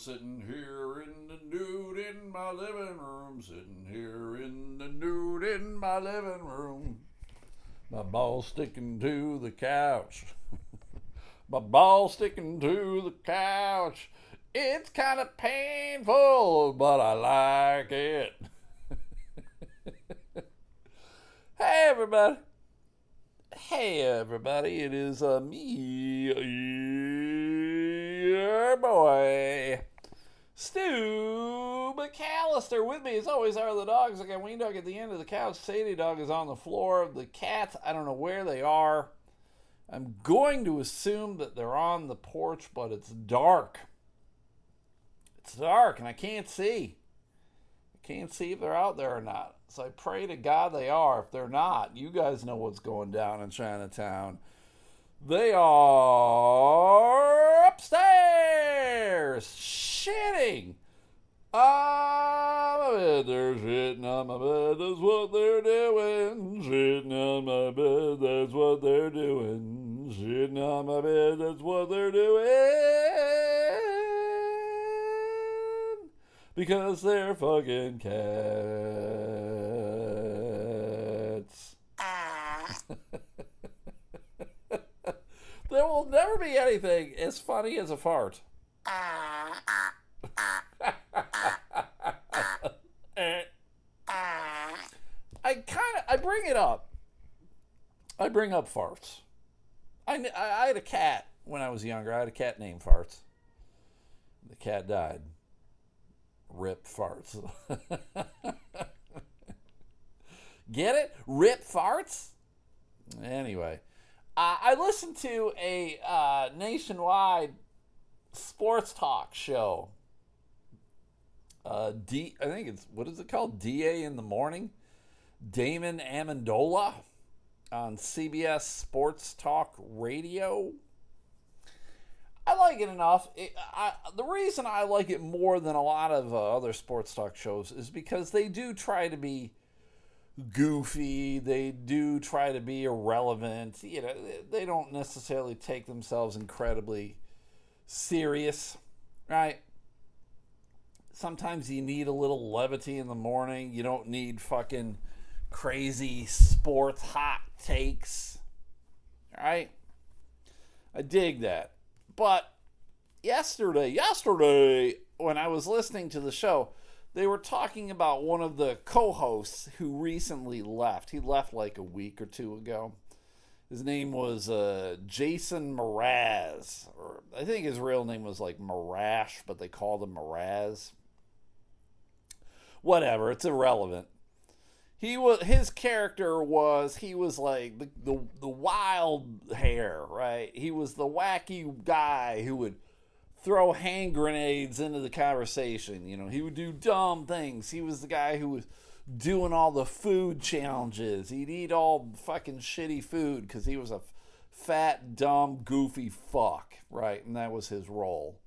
Sitting here in the nude in my living room. Sitting here in the nude in my living room. My ball sticking to the couch. my ball sticking to the couch. It's kind of painful, but I like it. hey, everybody. Hey, everybody. It is uh, me, your boy, Stu McAllister. With me, as always, are the dogs. I got Ween Dog at the end of the couch. Sadie Dog is on the floor. The cats, I don't know where they are. I'm going to assume that they're on the porch, but it's dark. It's dark and I can't see. I can't see if they're out there or not. So I pray to God they are. If they're not, you guys know what's going down in Chinatown. They are upstairs shitting. On my bed, they're shitting on my bed. That's what they're doing. Shitting on my bed. That's what they're doing. Shitting on my bed. That's what they're doing because they're fucking cats. there will never be anything as funny as a fart. I kind of I bring it up. I bring up farts. I, I, I had a cat when I was younger. I had a cat named Farts. The cat died rip farts. Get it? Rip farts? Anyway, uh, I listened to a uh, nationwide sports talk show. Uh, D, I think it's what is it called? DA in the morning. Damon Amendolara on CBS Sports Talk Radio. I like it enough. It, I, the reason I like it more than a lot of uh, other sports talk shows is because they do try to be goofy. They do try to be irrelevant. You know, they don't necessarily take themselves incredibly serious, right? Sometimes you need a little levity in the morning. You don't need fucking crazy sports hot takes, right? I dig that. But yesterday, yesterday, when I was listening to the show, they were talking about one of the co hosts who recently left. He left like a week or two ago. His name was uh, Jason Mraz, or I think his real name was like Marash, but they called him Mraz. Whatever, it's irrelevant he was his character was he was like the, the the wild hair, right? He was the wacky guy who would throw hand grenades into the conversation. You know, he would do dumb things. He was the guy who was doing all the food challenges. He'd eat all fucking shitty food because he was a fat, dumb, goofy fuck, right? And that was his role.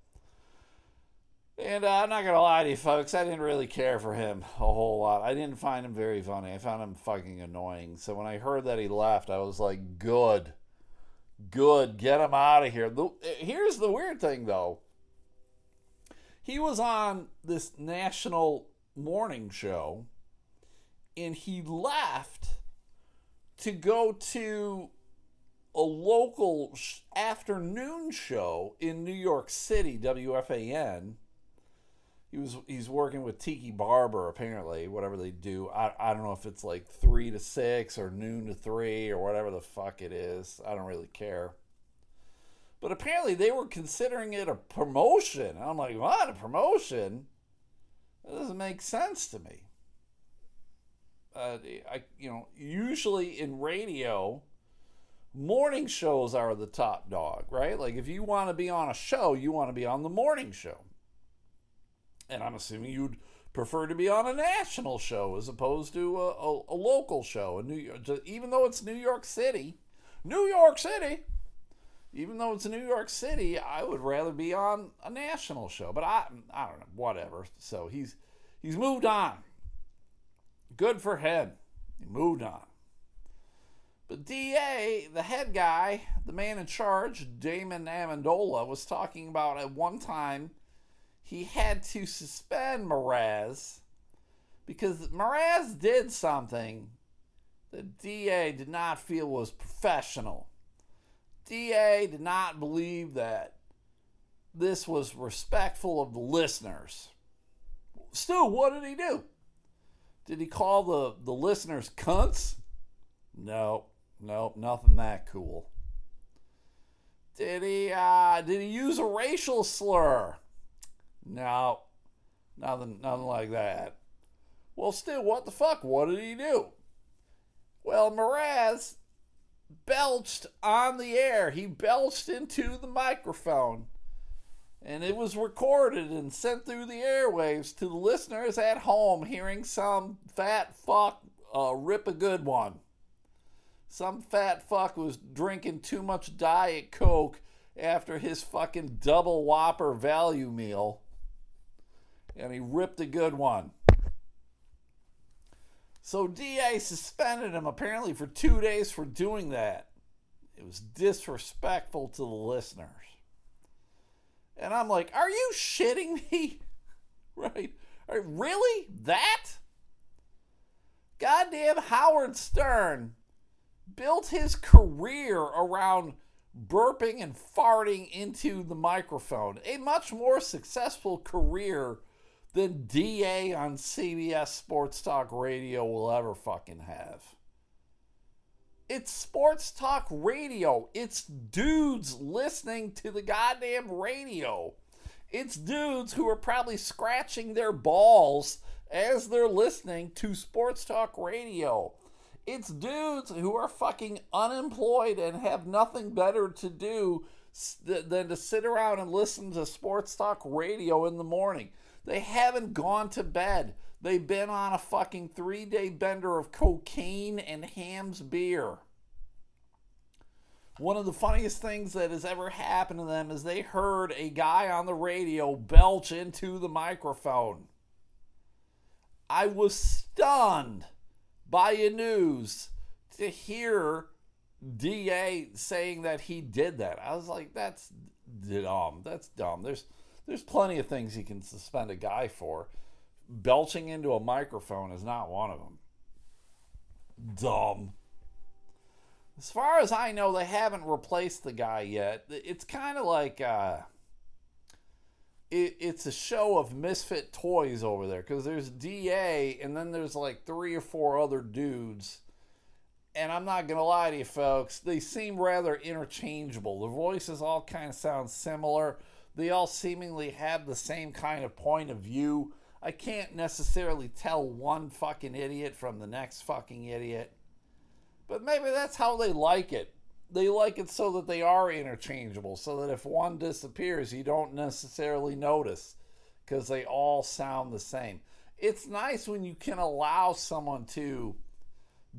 And uh, I'm not gonna lie to you, folks. I didn't really care for him a whole lot. I didn't find him very funny. I found him fucking annoying. So when I heard that he left, I was like, "Good, good, get him out of here." The, here's the weird thing, though. He was on this national morning show, and he left to go to a local afternoon show in New York City, WFAN he was he's working with Tiki Barber apparently, whatever they do. I, I don't know if it's like three to six or noon to three or whatever the fuck it is. I don't really care. But apparently they were considering it a promotion. I'm like, what a promotion? That doesn't make sense to me. Uh, I you know usually in radio, morning shows are the top dog, right? Like if you want to be on a show, you want to be on the morning show and I'm assuming you'd prefer to be on a national show as opposed to a, a, a local show in New York. Even though it's New York City, New York City. Even though it's New York City, I would rather be on a national show. But I, I don't know, whatever. So he's he's moved on. Good for him. He moved on. But DA, the head guy, the man in charge, Damon Amendolara, was talking about at one time he had to suspend Mraz because Mraz did something the DA did not feel was professional. DA did not believe that this was respectful of the listeners. Stu, what did he do? Did he call the, the listeners cunts? No, no, nothing that cool. Did he uh, did he use a racial slur? No, nothing nothing like that. Well, still, what the fuck? What did he do? Well, Mraz belched on the air. He belched into the microphone. And it was recorded and sent through the airwaves to the listeners at home hearing some fat fuck uh, rip a good one. Some fat fuck was drinking too much Diet Coke after his fucking double whopper value meal. And he ripped a good one. So DA suspended him apparently for two days for doing that. It was disrespectful to the listeners. And I'm like, are you shitting me? right? Really? That? Goddamn Howard Stern built his career around burping and farting into the microphone. A much more successful career than DA on CBS Sports Talk Radio will ever fucking have. It's sports talk radio. It's dudes listening to the goddamn radio. It's dudes who are probably scratching their balls as they're listening to sports talk radio. It's dudes who are fucking unemployed and have nothing better to do than to sit around and listen to sports talk radio in the morning. They haven't gone to bed. They've been on a fucking three day bender of cocaine and Hamm's beer. One of the funniest things that has ever happened to them is they heard a guy on the radio belch into the microphone. I was stunned by a news to hear DA saying that he did that. I was like, that's dumb. That's dumb. There's there's plenty of things he can suspend a guy for. Belching into a microphone is not one of them. Dumb. As far as I know, they haven't replaced the guy yet. It's kind of like uh, it, it's a show of misfit toys over there because there's DA and then there's like three or four other dudes. And I'm not gonna lie to you, folks, they seem rather interchangeable. The voices all kind of sound similar they all seemingly have the same kind of point of view. I can't necessarily tell one fucking idiot from the next fucking idiot. But maybe that's how they like it. They like it so that they are interchangeable, so that if one disappears, you don't necessarily notice because they all sound the same. It's nice when you can allow someone to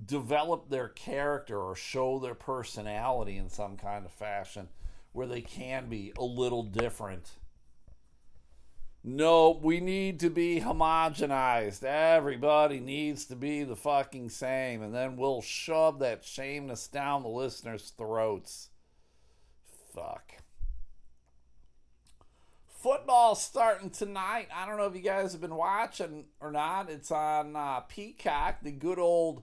develop their character or show their personality in some kind of fashion where they can be a little different. No, we need to be homogenized. Everybody needs to be the fucking same. And then we'll shove that sameness down the listeners' throats. Fuck. Football starting tonight. I don't know if you guys have been watching or not. It's on uh, Peacock, the good old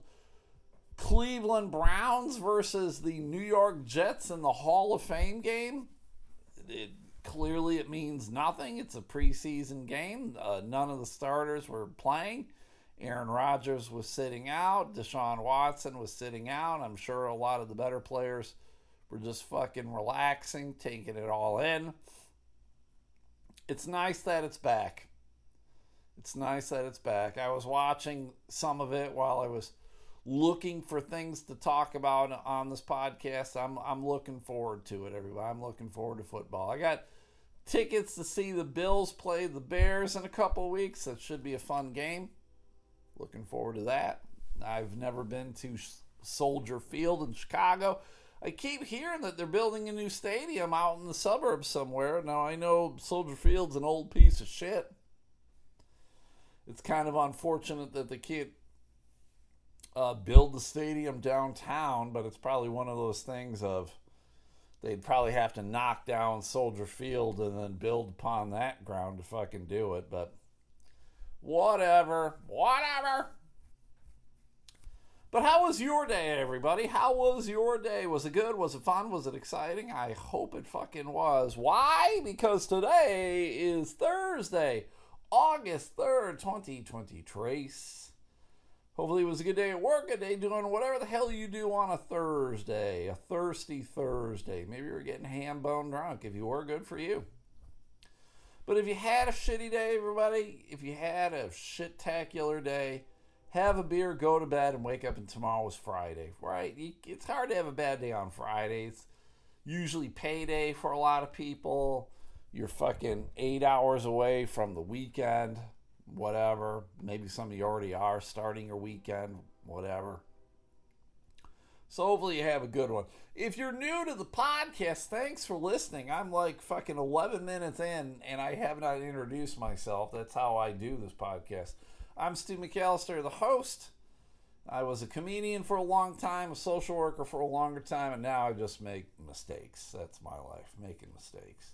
Cleveland Browns versus the New York Jets in the Hall of Fame game. It, clearly, it means nothing. It's a preseason game. Uh, none of the starters were playing. Aaron Rodgers was sitting out. Deshaun Watson was sitting out. I'm sure a lot of the better players were just fucking relaxing, taking it all in. It's nice that it's back. It's nice that it's back. I was watching some of it while I was looking for things to talk about on this podcast. I'm I'm looking forward to it, everybody. I'm looking forward to football. I got tickets to see the Bills play the Bears in a couple weeks. That should be a fun game. Looking forward to that. I've never been to Soldier Field in Chicago. I keep hearing that they're building a new stadium out in the suburbs somewhere. Now I know Soldier Field's an old piece of shit. It's kind of unfortunate that they can't uh, build the stadium downtown, but it's probably one of those things of they'd probably have to knock down Soldier Field and then build upon that ground to fucking do it. But whatever, whatever. But how was your day, everybody? How was your day? Was it good? Was it fun? Was it exciting? I hope it fucking was. Why? Because today is Thursday, August 3rd, 2020. Trace. Hopefully, it was a good day at work, a day doing whatever the hell you do on a Thursday, a thirsty Thursday. Maybe you were getting ham bone drunk. If you were, good for you. But if you had a shitty day, everybody, if you had a shit-tacular day, have a beer, go to bed, and wake up, and tomorrow is Friday, right? It's hard to have a bad day on Fridays. Usually payday for a lot of people. You're fucking eight hours away from the weekend, whatever. Maybe some of you already are starting your weekend, whatever. So hopefully you have a good one. If you're new to the podcast, thanks for listening. I'm like fucking 11 minutes in and I have not introduced myself. That's how I do this podcast. I'm Stu McAllister, the host. I was a comedian for a long time, a social worker for a longer time, and now I just make mistakes. That's my life, making mistakes.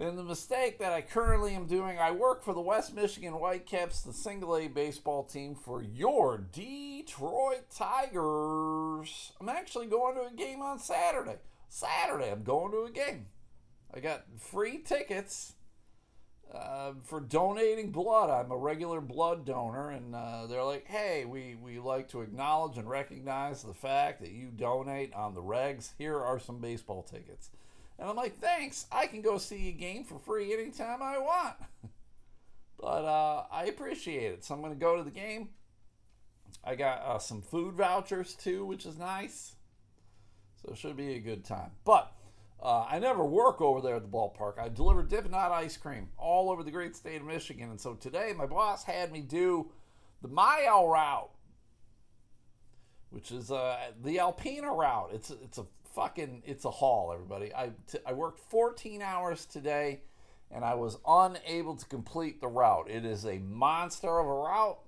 And the mistake that I currently am doing, I work for the West Michigan Whitecaps, the single A baseball team for your Detroit Tigers. I'm actually going to a game on Saturday. Saturday, I'm going to a game. I got free tickets uh, for donating blood. I'm a regular blood donor, and uh, they're like, hey, we, we like to acknowledge and recognize the fact that you donate on the regs. Here are some baseball tickets. And I'm like, thanks, I can go see a game for free anytime I want. but uh, I appreciate it. So I'm going to go to the game. I got uh, some food vouchers too, which is nice. So it should be a good time. But uh, I never work over there at the ballpark. I deliver Dippin' Dot ice cream all over the great state of Michigan. And so today, my boss had me do the mile route, which is uh, the Alpena route. It's it's a fucking it's a haul, everybody. I, t- I worked 14 hours today, and I was unable to complete the route. It is a monster of a route.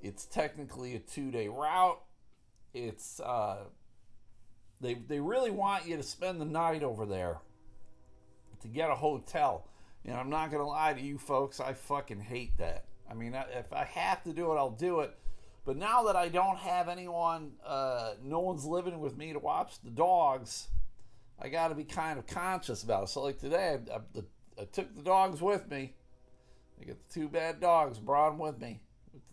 It's technically a two day route. It's uh, they, they really want you to spend the night over there to get a hotel. And I'm not going to lie to you folks, I fucking hate that. I mean, if I have to do it, I'll do it. But now that I don't have anyone, uh, no one's living with me to watch the dogs, I got to be kind of conscious about it. So, like today, I, I, I, took the dogs with me. I got the two bad dogs, brought them with me.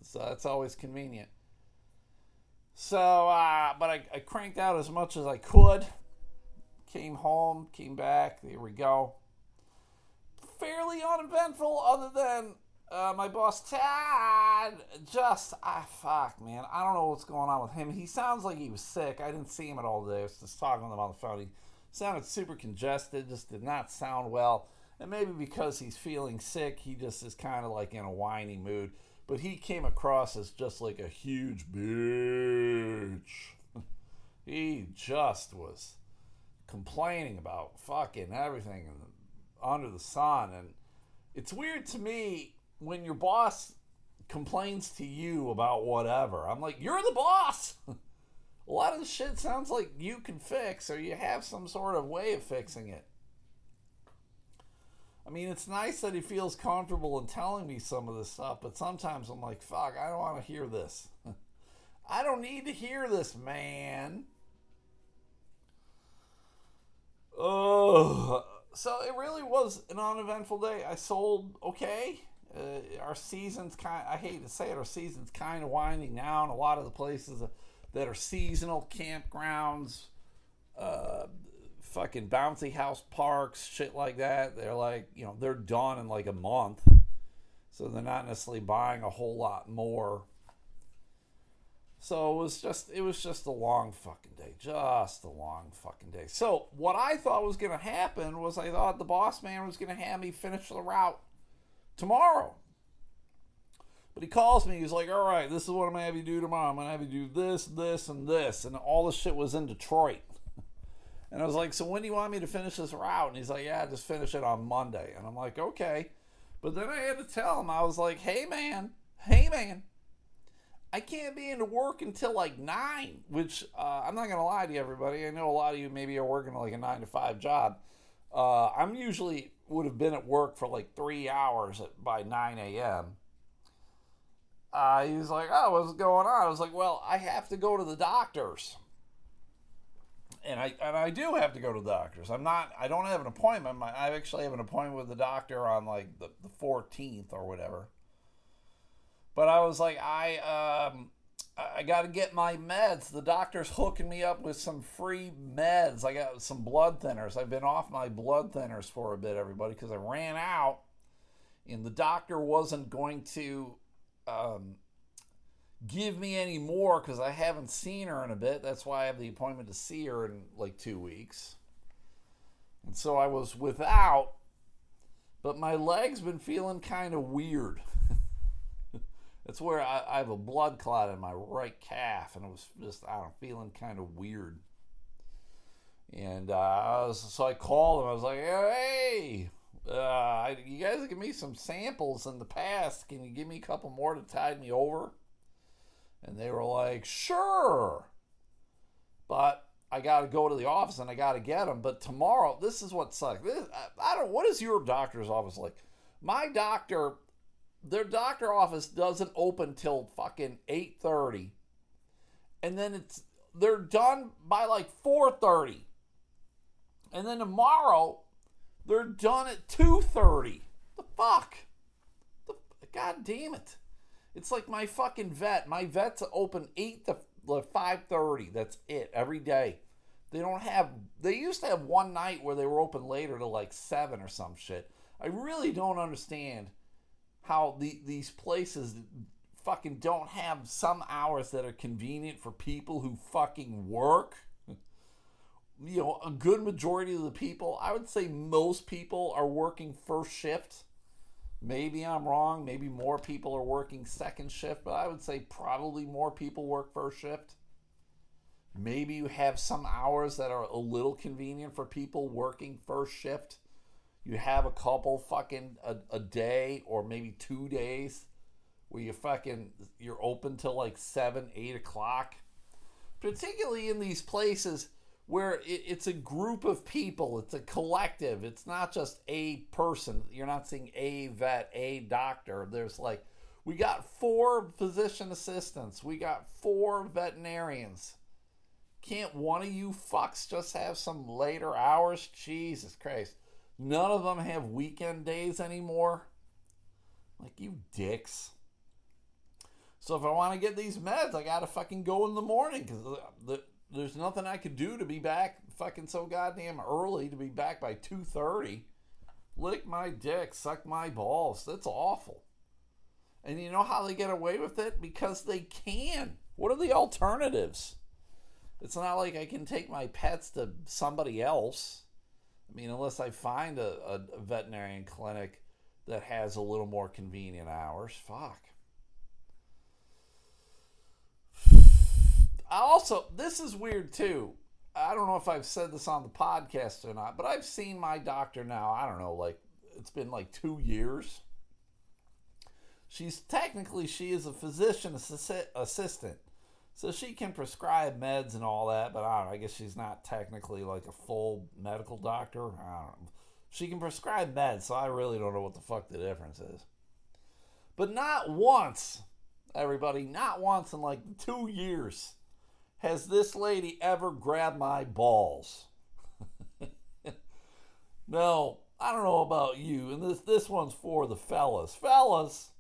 So that's always convenient. So, uh, but I, I cranked out as much as I could. Came home, came back. There we go. Fairly uneventful, other than uh, my boss Tad. Just ah fuck, man. I don't know what's going on with him. He sounds like he was sick. I didn't see him at all today. I was just talking to him on the phone. He sounded super congested. Just did not sound well. And maybe because he's feeling sick, he just is kind of like in a whiny mood but he came across as just like a huge bitch. he just was complaining about fucking everything under the sun. And it's weird to me when your boss complains to you about whatever. I'm like, you're the boss. a lot of the shit sounds like you can fix or you have some sort of way of fixing it. I mean, it's nice that he feels comfortable in telling me some of this stuff, but sometimes I'm like, fuck, I don't want to hear this. I don't need to hear this, man. Oh, so it really was an uneventful day. I sold okay. Uh, our season's kind. I hate to say it, our season's kind of winding down. A lot of the places that are seasonal campgrounds, uh, fucking bouncy house parks, shit like that. They're like, you know, they're done in like a month. So they're not necessarily buying a whole lot more. So it was just it was just a long fucking day. Just a long fucking day. So what I thought was gonna happen was I thought the boss man was gonna have me finish the route tomorrow. But he calls me, he's like, Alright, this is what I'm gonna have you do tomorrow. I'm gonna have you do this, this, and this. And all the shit was in Detroit. And I was like, So when do you want me to finish this route? And he's like, Yeah, just finish it on Monday. And I'm like, Okay. But then I had to tell him, I was like, Hey, man, hey, man, I can't be into work until like nine, which uh, I'm not gonna lie to you, everybody. I know a lot of you maybe are working like a nine to five job. Uh, I'm usually would have been at work for like three hours at, by 9 a.m. Uh, was like, "Oh, what's going on?" I was like, "Well, I have to go to the doctors." and I and I do have to go to the doctors. I'm not. I don't have an appointment. I actually have an appointment with the doctor on like the, the 14th or whatever. But I was like, I um, I got to get my meds. The doctor's hooking me up with some free meds. I got some blood thinners. I've been off my blood thinners for a bit, everybody, because I ran out, and the doctor wasn't going to um, give me any more because I haven't seen her in a bit. That's why I have the appointment to see her in like two weeks. And so I was without, but my leg's been feeling kind of weird. That's where I, I, have a blood clot in my right calf, and it was just I don't know, feeling kind of weird. And uh, so I called him. I was like, "Hey, uh, you guys give me some samples in the past. Can you give me a couple more to tide me over?" And they were like, sure. But I got to go to the office and I got to get them. But tomorrow, this is what sucks. This, I, I don't. What is your doctor's office like? My doctor, their doctor office doesn't open till fucking eight thirty, and then it's they're done by like four thirty, and then tomorrow they're done at two thirty. The fuck? The god damn it! It's like my fucking vet. My vet's open eight to five thirty. That's it every day. They don't have. They used to have one night where they were open later to like seven or some shit. I really don't understand how the these places fucking don't have some hours that are convenient for people who fucking work. You know, a good majority of the people, I would say most people are working first shift Maybe I'm wrong. Maybe more people are working second shift, but I would say probably more people work first shift. Maybe you have some hours that are a little convenient for people working first shift. You have a couple fucking a, a day or maybe two days where you fucking you're open till like seven, eight o'clock. Particularly in these places where it, it's a group of people, it's a collective. It's not just a person. You're not seeing a vet, a doctor. There's like, we got four physician assistants, we got four veterinarians. Can't one of you fucks just have some later hours? Jesus Christ. None of them have weekend days anymore. Like, you dicks. So if I want to get these meds, I got to fucking go in the morning because the, uh, the there's nothing I could do to be back fucking so goddamn early to be back by 2:30. Lick my dick, suck my balls. That's awful. And you know how they get away with it? Because they can. What are the alternatives? It's not like I can take my pets to somebody else. I mean, unless I find a, a veterinarian clinic that has a little more convenient hours. Fuck. I also, this is weird too. I don't know if I've said this on the podcast or not, but I've seen my doctor now. I don't know, like it's been like two years. She's technically she is a physician assistant, so she can prescribe meds and all that. But I don't know. I guess she's not technically like a full medical doctor. I don't know. She can prescribe meds, so I really don't know what the fuck the difference is. But not once, everybody, not once in like two years has this lady ever grabbed my balls? no, I don't know about you, and this this one's for the fellas. Fellas,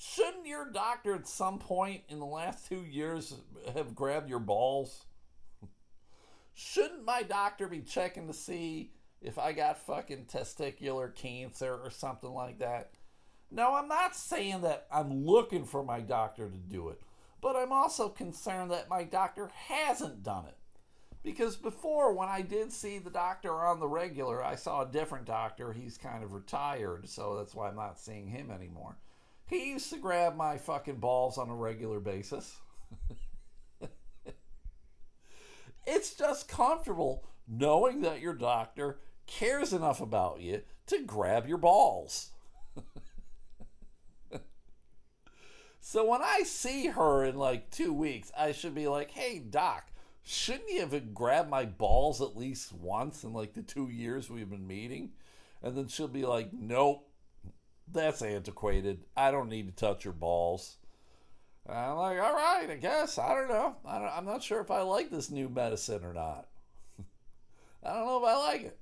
shouldn't your doctor at some point in the last two years have grabbed your balls? shouldn't my doctor be checking to see if I got fucking testicular cancer or something like that? No, I'm not saying that I'm looking for my doctor to do it. But I'm also concerned that my doctor hasn't done it. Because before, when I did see the doctor on the regular, I saw a different doctor. He's kind of retired, so that's why I'm not seeing him anymore. He used to grab my fucking balls on a regular basis. it's just comfortable knowing that your doctor cares enough about you to grab your balls. So when I see her in like two weeks, I should be like, hey, Doc, shouldn't you have grabbed my balls at least once in like the two years we've been meeting? And then she'll be like, nope, that's antiquated. I don't need to touch your balls. And I'm like, all right, I guess. I don't know. I I'm not sure if I like this new medicine or not. I don't know if I like it.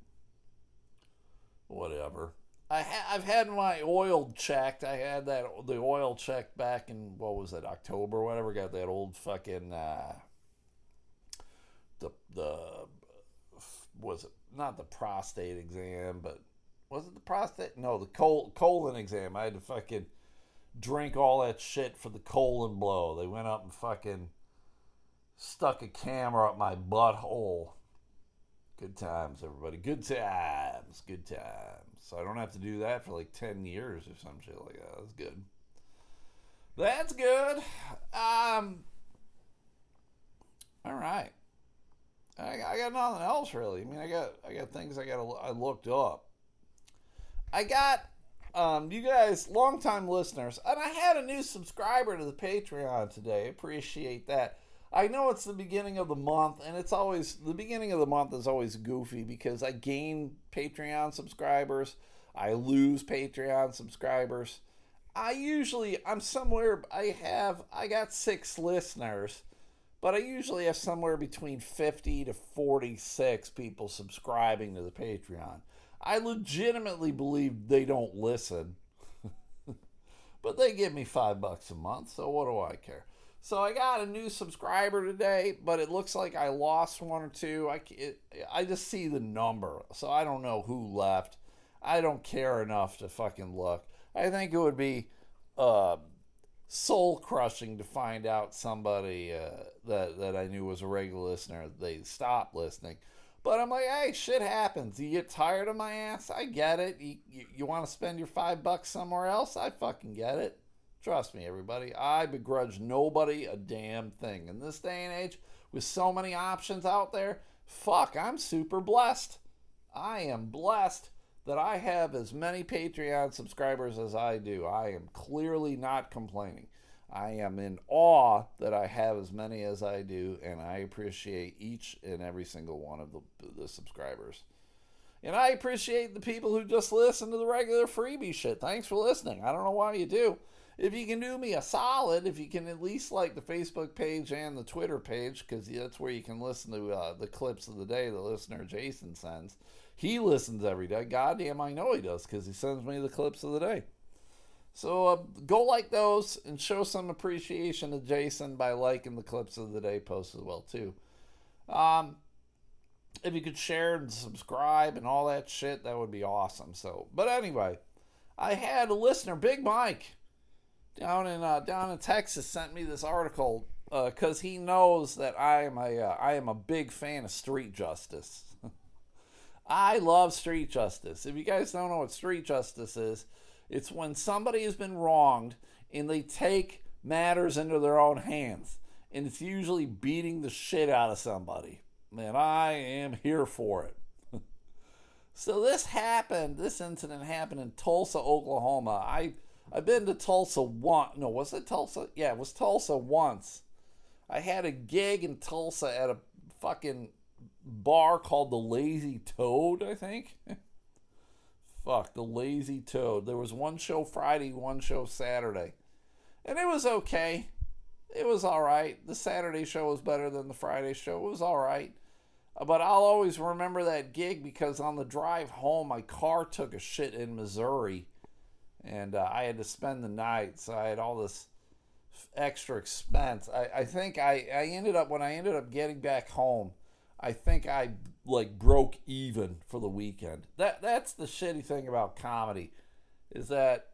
Whatever. I ha- I've had my oil checked. I had that the oil checked back in what was it October, whatever. Got that old fucking uh, the the was it not the prostate exam, but was it the prostate? No, the col- colon exam. I had to fucking drink all that shit for the colon blow. They went up and fucking stuck a camera up my butthole. Good times, everybody. Good times. Good times. So I don't have to do that for like 10 years or some shit like that. That's good. That's good. Um, all right. I, I got nothing else really. I mean, I got I got things I got I looked up. I got um, you guys, longtime listeners, and I had a new subscriber to the Patreon today. Appreciate that. I know it's the beginning of the month, and it's always the beginning of the month is always goofy because I gain Patreon subscribers, I lose Patreon subscribers. I usually I'm somewhere I have I got six listeners, but I usually have somewhere between 50 to 46 people subscribing to the Patreon. I legitimately believe they don't listen. but they give me five bucks a month, so what do I care? So I got a new subscriber today, but it looks like I lost one or two. I, it, I just see the number, so I don't know who left. I don't care enough to fucking look. I think it would be uh, soul crushing to find out somebody uh, that that I knew was a regular listener they stopped listening. But I'm like, hey, shit happens. You get tired of my ass. I get it. You, you, you want to spend your five bucks somewhere else? I fucking get it. Trust me, everybody. I begrudge nobody a damn thing. In this day and age, with so many options out there, fuck, I'm super blessed. I am blessed that I have as many Patreon subscribers as I do. I am clearly not complaining. I am in awe that I have as many as I do, and I appreciate each and every single one of the, the subscribers. And I appreciate the people who just listen to the regular freebie shit. Thanks for listening. I don't know why you do. If you can do me a solid, if you can at least like the Facebook page and the Twitter page, because that's where you can listen to uh, the clips of the day the listener Jason sends. He listens every day. Goddamn, I know he does because he sends me the clips of the day. So uh, go like those and show some appreciation to Jason by liking the clips of the day post as well too. Um, if you could share and subscribe and all that shit, that would be awesome. So, but anyway, I had a listener, Big Mike, down in uh, down in Texas, sent me this article because uh, he knows that I am a uh, I am a big fan of street justice. I love street justice. If you guys don't know what street justice is, it's when somebody has been wronged and they take matters into their own hands. And it's usually beating the shit out of somebody. Man, I am here for it. so this happened, this incident happened in Tulsa, Oklahoma. I I've been to Tulsa once. No, was it Tulsa? Yeah, it was Tulsa once. I had a gig in Tulsa at a fucking bar called the Lazy Toad, I think. Fuck, the Lazy Toad. There was one show Friday, one show Saturday. And it was okay. It was all right. The Saturday show was better than the Friday show. It was all right. But I'll always remember that gig because on the drive home, my car took a shit in Missouri. And uh, I had to spend the night. So I had all this extra expense. I, I think I, I ended up, when I ended up getting back home, I think I like broke even for the weekend. That that's the shitty thing about comedy is that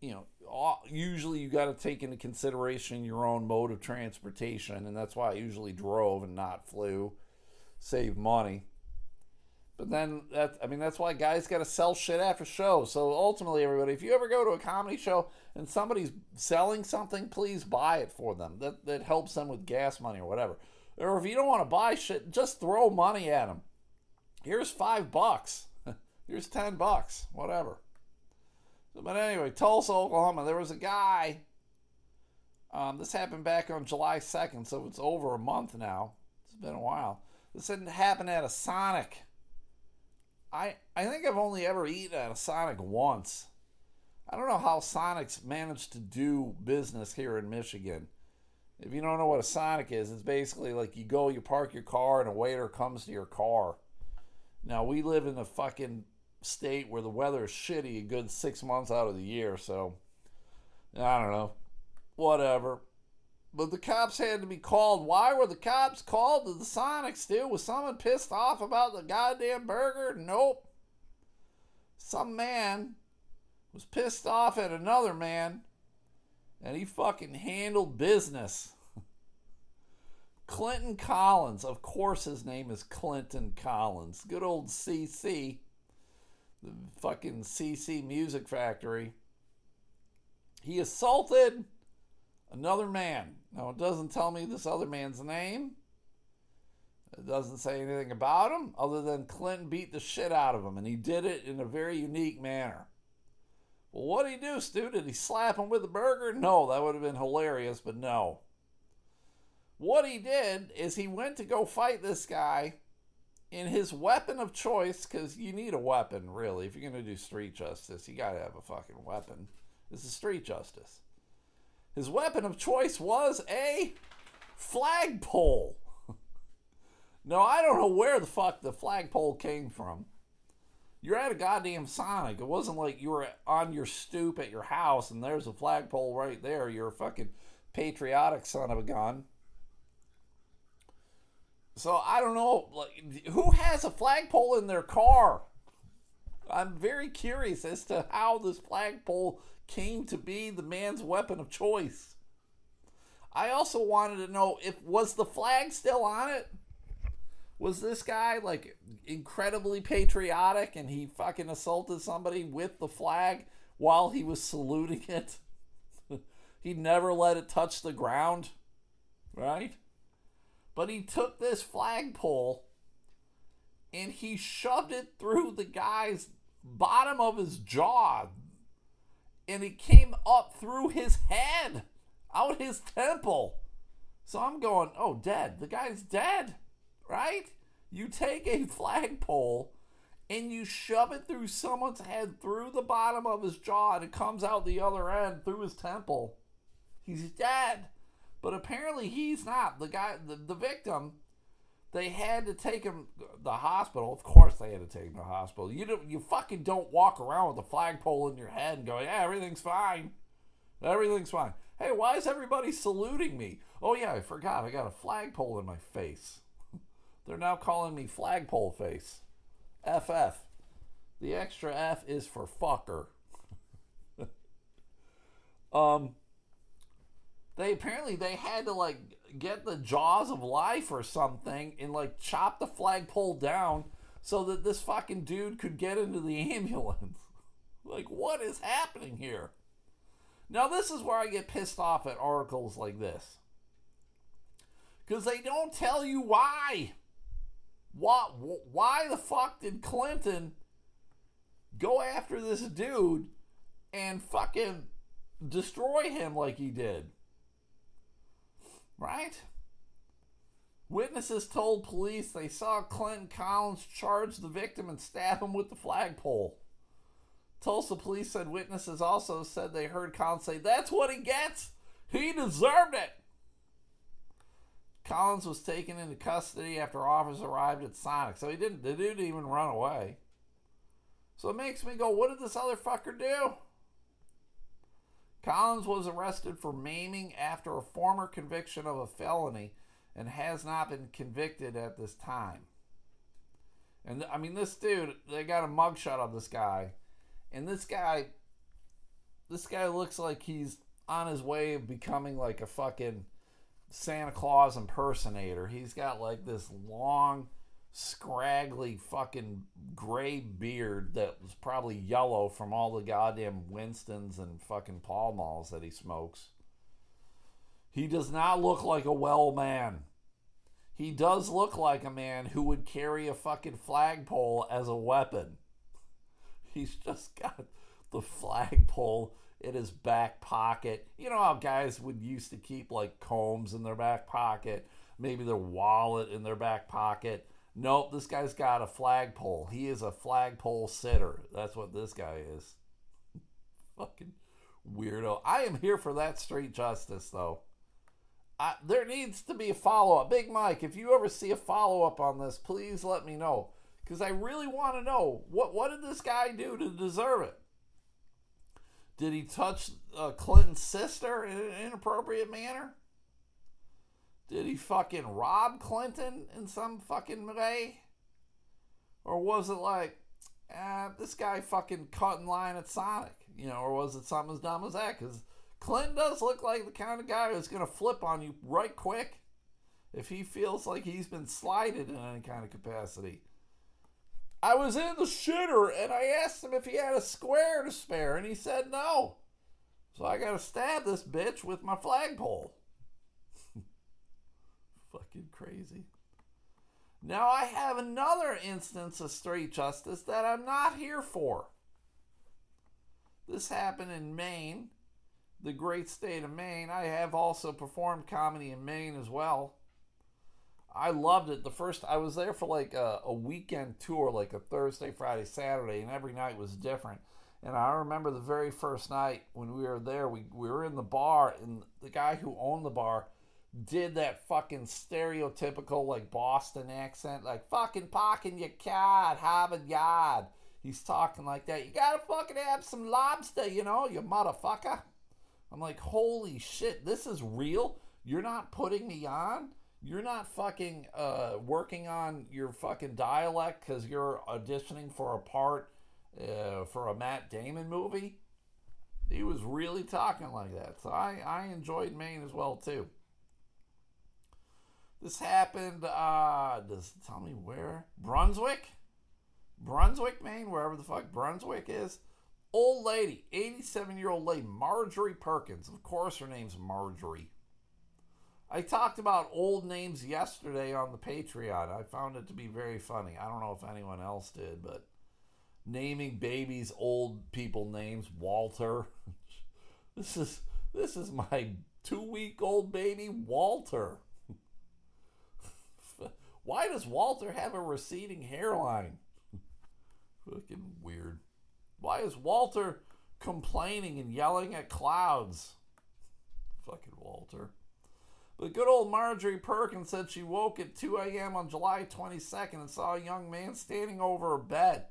you know usually you got to take into consideration your own mode of transportation and that's why I usually drove and not flew save money. But then that I mean that's why guys got to sell shit after show. So ultimately everybody if you ever go to a comedy show and somebody's selling something please buy it for them. That that helps them with gas money or whatever. Or if you don't want to buy shit, just throw money at them. Here's five bucks. Here's ten bucks. Whatever. But anyway, Tulsa, Oklahoma, there was a guy Um, this happened back on July 2nd, so it's over a month now. It's been a while. This didn't happen at a Sonic. I I think I've only ever eaten at a Sonic once. I don't know how Sonic's managed to do business here in Michigan. If you don't know what a Sonic is, it's basically like you go, you park your car, and a waiter comes to your car. Now we live in a fucking state where the weather is shitty a good six months out of the year, so I don't know. Whatever. But the cops had to be called. Why were the cops called to the Sonics, dude? Was someone pissed off about the goddamn burger? Nope. Some man was pissed off at another man, and he fucking handled business. Clinton Collins, of course his name is Clinton Collins. Good old CC, the fucking CC Music Factory. He assaulted another man. Now, it doesn't tell me this other man's name. It doesn't say anything about him other than Clinton beat the shit out of him, and he did it in a very unique manner. Well, what did he do, Stu? Did he slap him with a burger? No, that would have been hilarious, but no. What he did is he went to go fight this guy in his weapon of choice, because you need a weapon, really. If you're going to do street justice, you got to have a fucking weapon. This is street justice. His weapon of choice was a flagpole. no, I don't know where the fuck the flagpole came from. You're at a goddamn Sonic. It wasn't like you were on your stoop at your house and there's a flagpole right there. You're a fucking patriotic son of a gun. So I don't know, like, who has a flagpole in their car? I'm very curious as to how this flagpole came to be the man's weapon of choice. I also wanted to know if was the flag still on it? Was this guy like incredibly patriotic and he fucking assaulted somebody with the flag while he was saluting it? he never let it touch the ground, right? But he took this flagpole and he shoved it through the guy's bottom of his jaw, and it came up through his head, out his temple. So I'm going, oh, dead. The guy's dead, right? You take a flagpole and you shove it through someone's head, through the bottom of his jaw, and it comes out the other end through his temple. He's dead. But apparently he's not. The guy, the, the victim, they had to take him the hospital. Of course, they had to take him to the hospital. You don't, you fucking don't walk around with a flagpole in your head and go, "Yeah, everything's fine, everything's fine." Hey, why is everybody saluting me? Oh yeah, I forgot. I got a flagpole in my face. They're now calling me flagpole face. FF. The extra F is for fucker. um they apparently they had to like get the jaws of life or something and like chop the flagpole down so that this fucking dude could get into the ambulance. like what is happening here? Now this is where I get pissed off at articles like this. Cuz they don't tell you why. What why the fuck did Clinton go after this dude and fucking destroy him like he did? Right? Witnesses told police they saw Clinton Collins charge the victim and stab him with the flagpole. Tulsa police said witnesses also said they heard Collins say, That's what he gets! He deserved it! Collins was taken into custody after officers arrived at Sonic, so he didn't, the dude didn't even run away. So it makes me go, What did this other fucker do? Collins was arrested for maiming after a former conviction of a felony and has not been convicted at this time. And I mean, this dude, they got a mugshot of this guy, and this guy, this guy looks like he's on his way of becoming like a fucking Santa Claus impersonator. He's got like this long scraggly fucking gray beard that was probably yellow from all the goddamn Winstons and fucking Pall Malls that he smokes. He does not look like a well man. He does look like a man who would carry a fucking flagpole as a weapon. He's just got the flagpole in his back pocket. You know how guys would used to keep like combs in their back pocket, maybe their wallet in their back pocket. Nope, this guy's got a flagpole. He is a flagpole sitter. That's what this guy is. Fucking weirdo. I am here for that street justice, though. I, there needs to be a follow up. Big Mike, if you ever see a follow up on this, please let me know. Because I really want to know what, what did this guy do to deserve it? Did he touch uh, Clinton's sister in an inappropriate manner? Did he fucking rob Clinton in some fucking way? Or was it like, ah, this guy fucking cut in line at Sonic? You know, or was it something as dumb as that? Because Clinton does look like the kind of guy who's going to flip on you right quick if he feels like he's been slighted in any kind of capacity. I was in the shitter and I asked him if he had a square to spare, and he said no. So I got to stab this bitch with my flagpole. Fucking crazy. Now I have another instance of straight justice that I'm not here for. This happened in Maine, the great state of Maine. I have also performed comedy in Maine as well. I loved it. The first I was there for like a, a, weekend tour, like a Thursday, Friday, Saturday, and every night was different. And I remember the very first night when we were there, we, we were in the bar, and the guy who owned the bar did that fucking stereotypical like Boston accent, like fucking parking your car Harvard Yard. He's talking like that. You gotta fucking have some lobster, you know, you motherfucker. I'm like, holy shit, this is real. You're not putting me on. You're not fucking uh, working on your fucking dialect because you're auditioning for a part uh, for a Matt Damon movie. He was really talking like that. So I, I enjoyed Maine as well too. This happened, uh, does tell me where? Brunswick? Brunswick, Maine, wherever the fuck Brunswick is. Old lady, 87 year old lady, Marjorie Perkins. Of course, her name's Marjorie. I talked about old names yesterday on the Patreon. I found it to be very funny. I don't know if anyone else did, but naming babies old people names Walter. this is this is my 2 week old baby Walter. Why does Walter have a receding hairline? Fucking weird. Why is Walter complaining and yelling at clouds? Fucking Walter. But good old Marjorie Perkins said she woke at 2 a.m. on July 22nd and saw a young man standing over her bed.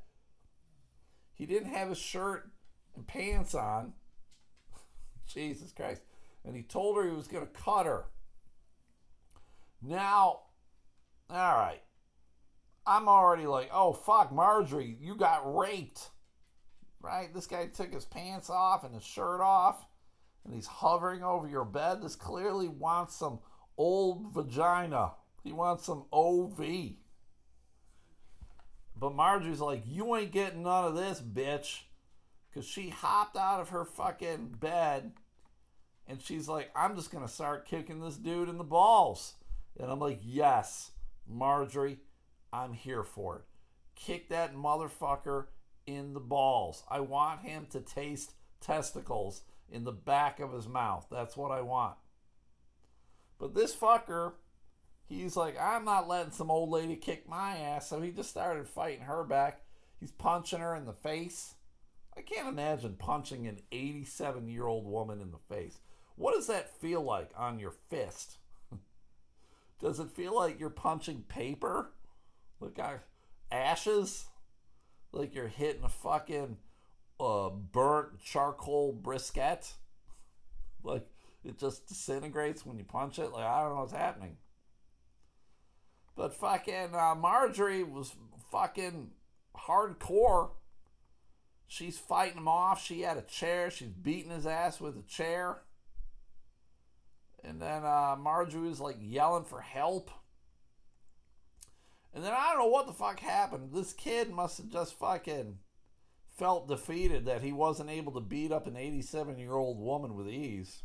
He didn't have his shirt and pants on. Jesus Christ. And he told her he was going to cut her. Now, all right. I'm already like, oh, fuck, Marjorie, you got raped. Right? This guy took his pants off and his shirt off, and he's hovering over your bed. This clearly wants some old vagina. He wants some OV. But Marjorie's like, you ain't getting none of this, bitch. Because she hopped out of her fucking bed and she's like, I'm just going to start kicking this dude in the balls. And I'm like, yes. Marjorie, I'm here for it. Kick that motherfucker in the balls. I want him to taste testicles in the back of his mouth. That's what I want. But this fucker, he's like, I'm not letting some old lady kick my ass. So he just started fighting her back. He's punching her in the face. I can't imagine punching an 87 year old woman in the face. What does that feel like on your fist? Does it feel like you're punching paper? Like I, ashes? Like you're hitting a fucking uh, burnt charcoal brisket? Like it just disintegrates when you punch it? Like I don't know what's happening. But fucking uh, Marjorie was fucking hardcore. She's fighting him off. She had a chair. She's beating his ass with a chair. And then uh, Marjorie was like yelling for help. And then I don't know what the fuck happened. This kid must have just fucking felt defeated that he wasn't able to beat up an 87 year old woman with ease.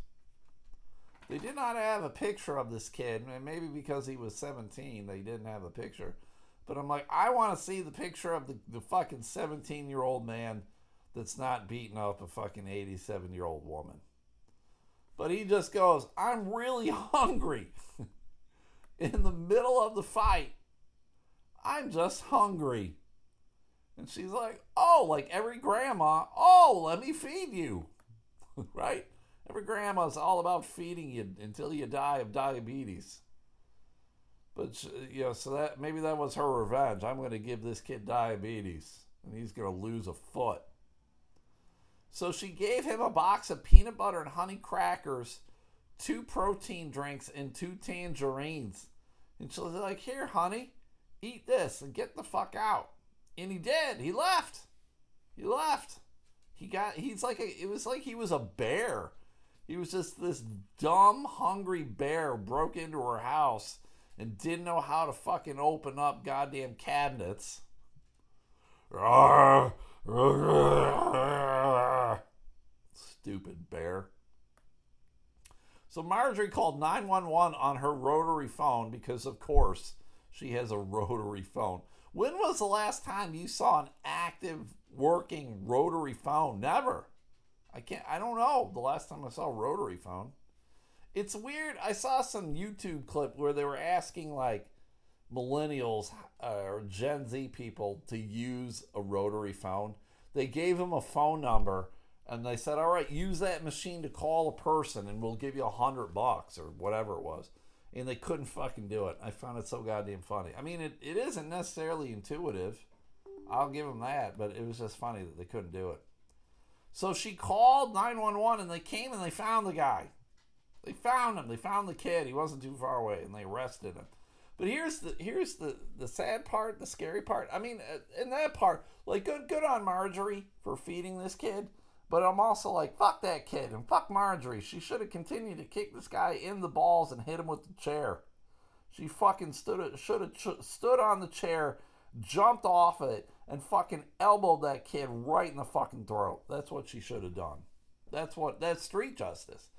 They did not have a picture of this kid, and maybe because he was 17, they didn't have a picture. But I'm like, I want to see the picture of the, the fucking 17 year old man that's not beating up a fucking 87 year old woman. But he just goes, I'm really hungry. In the middle of the fight, I'm just hungry. And she's like, Oh, like every grandma, oh, let me feed you. right? Every grandma's all about feeding you until you die of diabetes. But you know, so that maybe that was her revenge. I'm going to give this kid diabetes, and he's going to lose a foot. So she gave him a box of peanut butter and honey crackers, two protein drinks, and two tangerines. And she was like, Here, honey, eat this and get the fuck out. And he did. He left. He left. He got, he's like, a, it was like he was a bear. He was just this dumb, hungry bear broke into her house and didn't know how to fucking open up goddamn cabinets. Stupid bear. So Marjorie called 911 on her rotary phone because, of course, she has a rotary phone. When was the last time you saw an active working rotary phone? Never. I can't, I don't know the last time I saw a rotary phone. It's weird. I saw some YouTube clip where they were asking, like, millennials uh, or Gen Z people to use a rotary phone. They gave them a phone number and they said, "All right, use that machine to call a person, and we'll give you a hundred bucks or whatever it was." And they couldn't fucking do it. I found it so goddamn funny. I mean, it, it isn't necessarily intuitive. I'll give them that, but it was just funny that they couldn't do it. So she called 911 and they came and they found the guy. They found him. They found the kid. He wasn't too far away and they arrested him. But here's the here's the the sad part, the scary part. I mean, uh, in that part, like good good on Marjorie for feeding this kid, but I'm also like fuck that kid and fuck Marjorie. She should have continued to kick this guy in the balls and hit him with the chair. She fucking stood should have ch- stood on the chair, jumped off it, and fucking elbowed that kid right in the fucking throat. That's what she should have done. That's what that's street justice.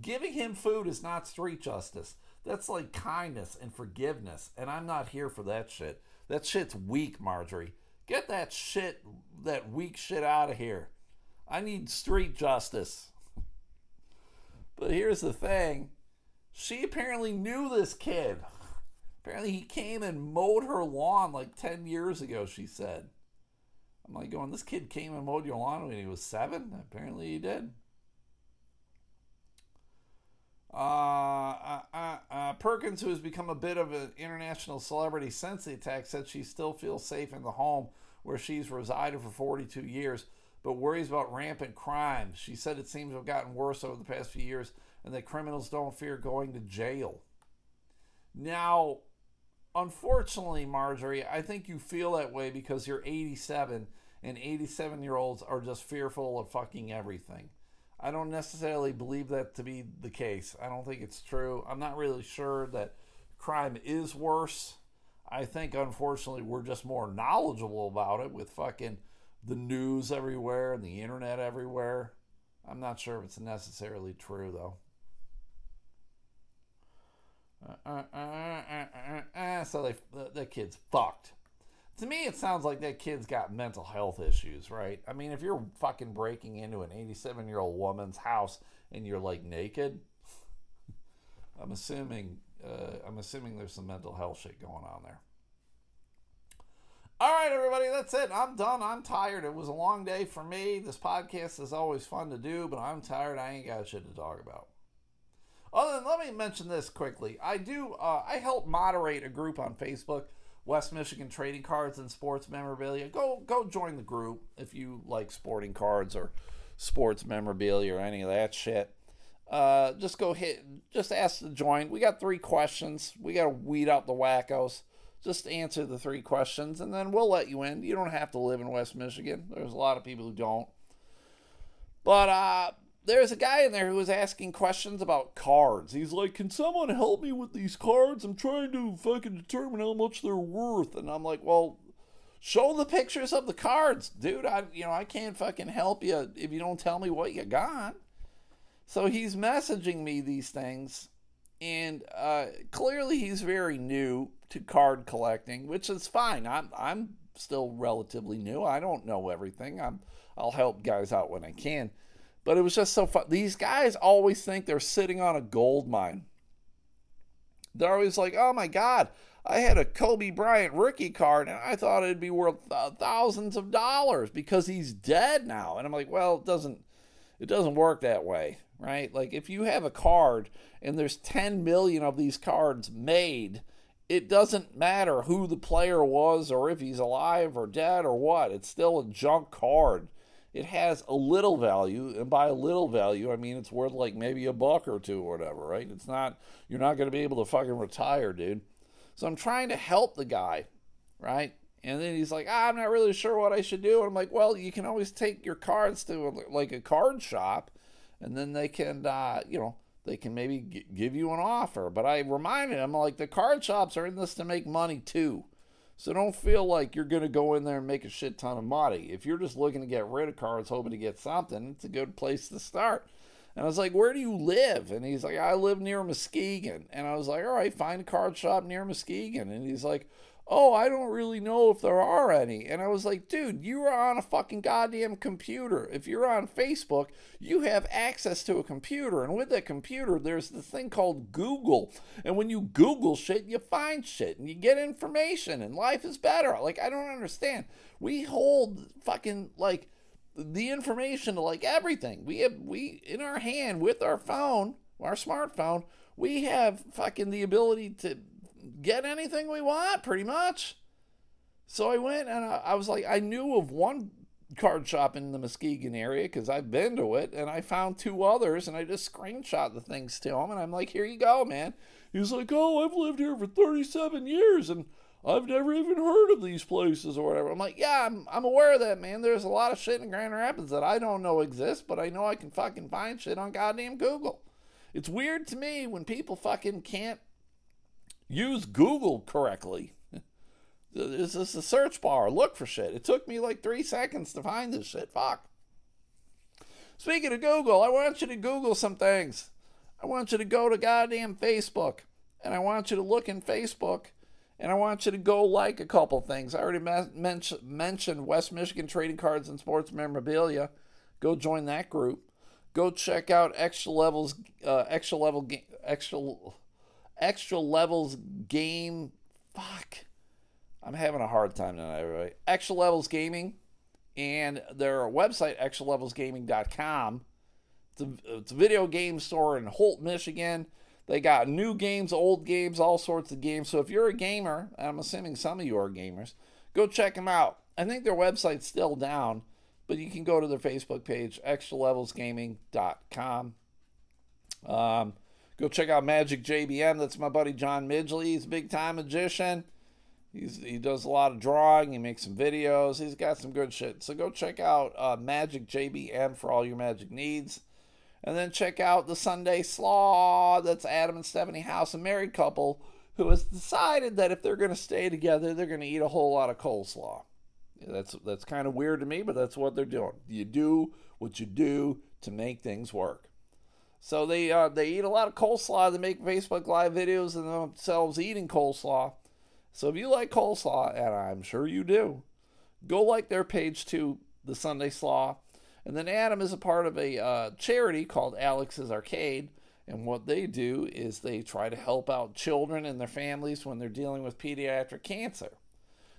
Giving him food is not street justice. That's like kindness and forgiveness. And I'm not here for that shit. That shit's weak, Marjorie. Get that shit, that weak shit out of here. I need street justice. but here's the thing she apparently knew this kid. Apparently, he came and mowed her lawn like 10 years ago, she said. I'm like, going, this kid came and mowed your lawn when he was seven? Apparently, he did. Uh, uh, uh, uh, Perkins, who has become a bit of an international celebrity since the attack, said she still feels safe in the home where she's resided for 42 years, but worries about rampant crime. She said it seems to have gotten worse over the past few years and that criminals don't fear going to jail. Now, unfortunately, Marjorie, I think you feel that way because you're 87 and 87 year olds are just fearful of fucking everything. I don't necessarily believe that to be the case. I don't think it's true. I'm not really sure that crime is worse. I think, unfortunately, we're just more knowledgeable about it with fucking the news everywhere and the internet everywhere. I'm not sure if it's necessarily true, though. Uh, uh, uh, so they, the, the kid's fucked to me, it sounds like that kid's got mental health issues, right? I mean, if you're fucking breaking into an 87 year old woman's house and you're like naked, I'm assuming uh, I'm assuming there's some mental health shit going on there. All right, everybody, that's it. I'm done. I'm tired. It was a long day for me. This podcast is always fun to do, but I'm tired. I ain't got shit to talk about. Other than, let me mention this quickly. I do. Uh, I help moderate a group on Facebook West Michigan Trading Cards and Sports Memorabilia. Go go join the group if you like sporting cards or sports memorabilia or any of that shit. Uh, just go hit, just ask to join. We got three questions. We got to weed out the wackos. Just answer the three questions, and then we'll let you in. You don't have to live in West Michigan. There's a lot of people who don't. But uh, there's a guy in there who was asking questions about cards. He's like, "Can someone help me with these cards? I'm trying to fucking determine how much they're worth." And I'm like, "Well, show the pictures of the cards, dude. I you know, I can't fucking help you if you don't tell me what you got." So he's messaging me these things and uh, clearly he's very new to card collecting, which is fine. I'm I'm still relatively new. I don't know everything. I'm I'll help guys out when I can. But it was just so fun. These guys always think they're sitting on a gold mine. They're always like, "Oh my god, I had a Kobe Bryant rookie card and I thought it'd be worth thousands of dollars because he's dead now." And I'm like, "Well, it doesn't it doesn't work that way, right? Like if you have a card and there's 10 million of these cards made, it doesn't matter who the player was or if he's alive or dead or what. It's still a junk card. It has a little value, and by a little value, I mean it's worth like maybe a buck or two or whatever, right? It's not, you're not going to be able to fucking retire, dude. So I'm trying to help the guy, right? And then he's like, ah, I'm not really sure what I should do. And I'm like, well, you can always take your cards to like a card shop, and then they can, uh, you know, they can maybe g- give you an offer. But I reminded him, like, the card shops are in this to make money too. So don't feel like you're going to go in there and make a shit ton of money. If you're just looking to get rid of cards, hoping to get something, it's a good place to start. And I was like, Where do you live? And he's like, I live near Muskegon. And I was like, All right, find a card shop near Muskegon. And he's like, oh, I don't really know if there are any. And I was like, dude, you are on a fucking goddamn computer. If you're on Facebook, you have access to a computer. And with that computer, there's this thing called Google. And when you Google shit, you find shit and you get information and life is better. Like, I don't understand. We hold fucking, like, the information to like everything. We have, we, in our hand with our phone, our smartphone, we have fucking the ability to get anything we want, pretty much. So I went and I, I was like, I knew of one card shop in the Muskegon area because I've been to it, and I found two others, and I just screenshot the things to him, and I'm like, here you go, man. He's like, oh, I've lived here for 37 years, and I've never even heard of these places or whatever. I'm like, yeah, I'm, I'm aware of that, man. There's a lot of shit in Grand Rapids that I don't know exists, but I know I can fucking find shit on goddamn Google. It's weird to me when people fucking can't use Google correctly. This is a search bar. Look for shit. It took me like three seconds to find this shit. Fuck. Speaking of Google, I want you to Google some things. I want you to go to goddamn Facebook. And I want you to look in Facebook. And I want you to go like a couple things. I already men- mentioned West Michigan Trading Cards and Sports Memorabilia. Go join that group. Go check out Extra Levels, uh, Extra Level, Ga- Extra extra levels game. Fuck. I'm having a hard time tonight, everybody. Extra levels gaming and their website, extralevelsgaming.com. It's a, it's a video game store in Holt, Michigan. They got new games, old games, all sorts of games. So if you're a gamer, I'm assuming some of you are gamers, go check them out. I think their website's still down, but you can go to their Facebook page, extralevelsgaming.com. Um, Go check out Magic JBM. That's my buddy John Midgley. He's a big time magician. He's, he does a lot of drawing. He makes some videos. He's got some good shit. So go check out uh, Magic JBM for all your magic needs. And then check out the Sunday Slaw. That's Adam and Stephanie House, a married couple who has decided that if they're going to stay together, they're going to eat a whole lot of coleslaw. That's that's kind of weird to me, but that's what they're doing. You do what you do to make things work. So they uh, they eat a lot of coleslaw. They make Facebook Live videos of themselves eating coleslaw. So if you like coleslaw, and I'm sure you do, go like their page too, the Sunday Slaw. And then Adam is a part of a uh, charity called Alex's Arcade. And what they do is they try to help out children and their families when they're dealing with pediatric cancer.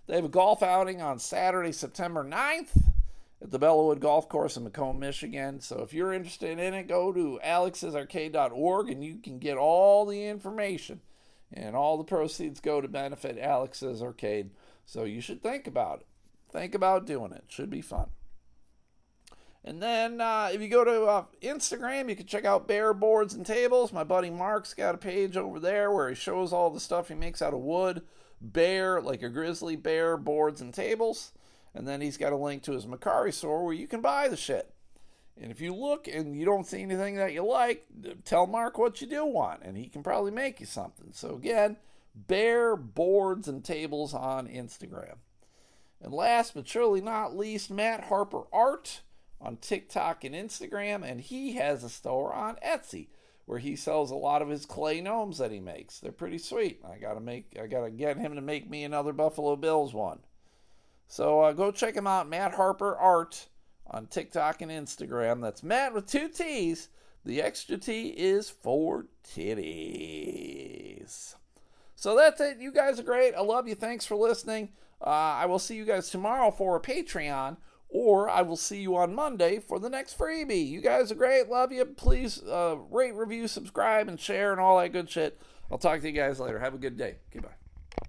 They have a golf outing on Saturday, September 9th at the Bellawood Golf Course in Macomb, Michigan. So if you're interested in it, go to alexsarcade.org and you can get all the information. And all the proceeds go to benefit Alex's Arcade. So you should think about it. Think about doing it. Should be fun. And then uh, if you go to uh, Instagram, you can check out Bear Boards and Tables. My buddy Mark's got a page over there where he shows all the stuff he makes out of wood. Bear, like a grizzly bear, boards and tables. And then he's got a link to his Mercari store where you can buy the shit. And if you look and you don't see anything that you like, tell Mark what you do want, and he can probably make you something. So again, Bear Boards and Tables on Instagram. And last but surely not least, Matt Harper Art on TikTok and Instagram, and he has a store on Etsy where he sells a lot of his clay gnomes that he makes. They're pretty sweet. I gotta make I gotta get him to make me another Buffalo Bills one. So uh, go check him out, Matt Harper Art, on TikTok and Instagram. That's Matt with two T's. The extra T is for titties. So that's it. You guys are great. I love you. Thanks for listening. Uh, I will see you guys tomorrow for a Patreon, or I will see you on Monday for the next freebie. You guys are great. Love you. Please uh, rate, review, subscribe, and share, and all that good shit. I'll talk to you guys later. Have a good day. Goodbye.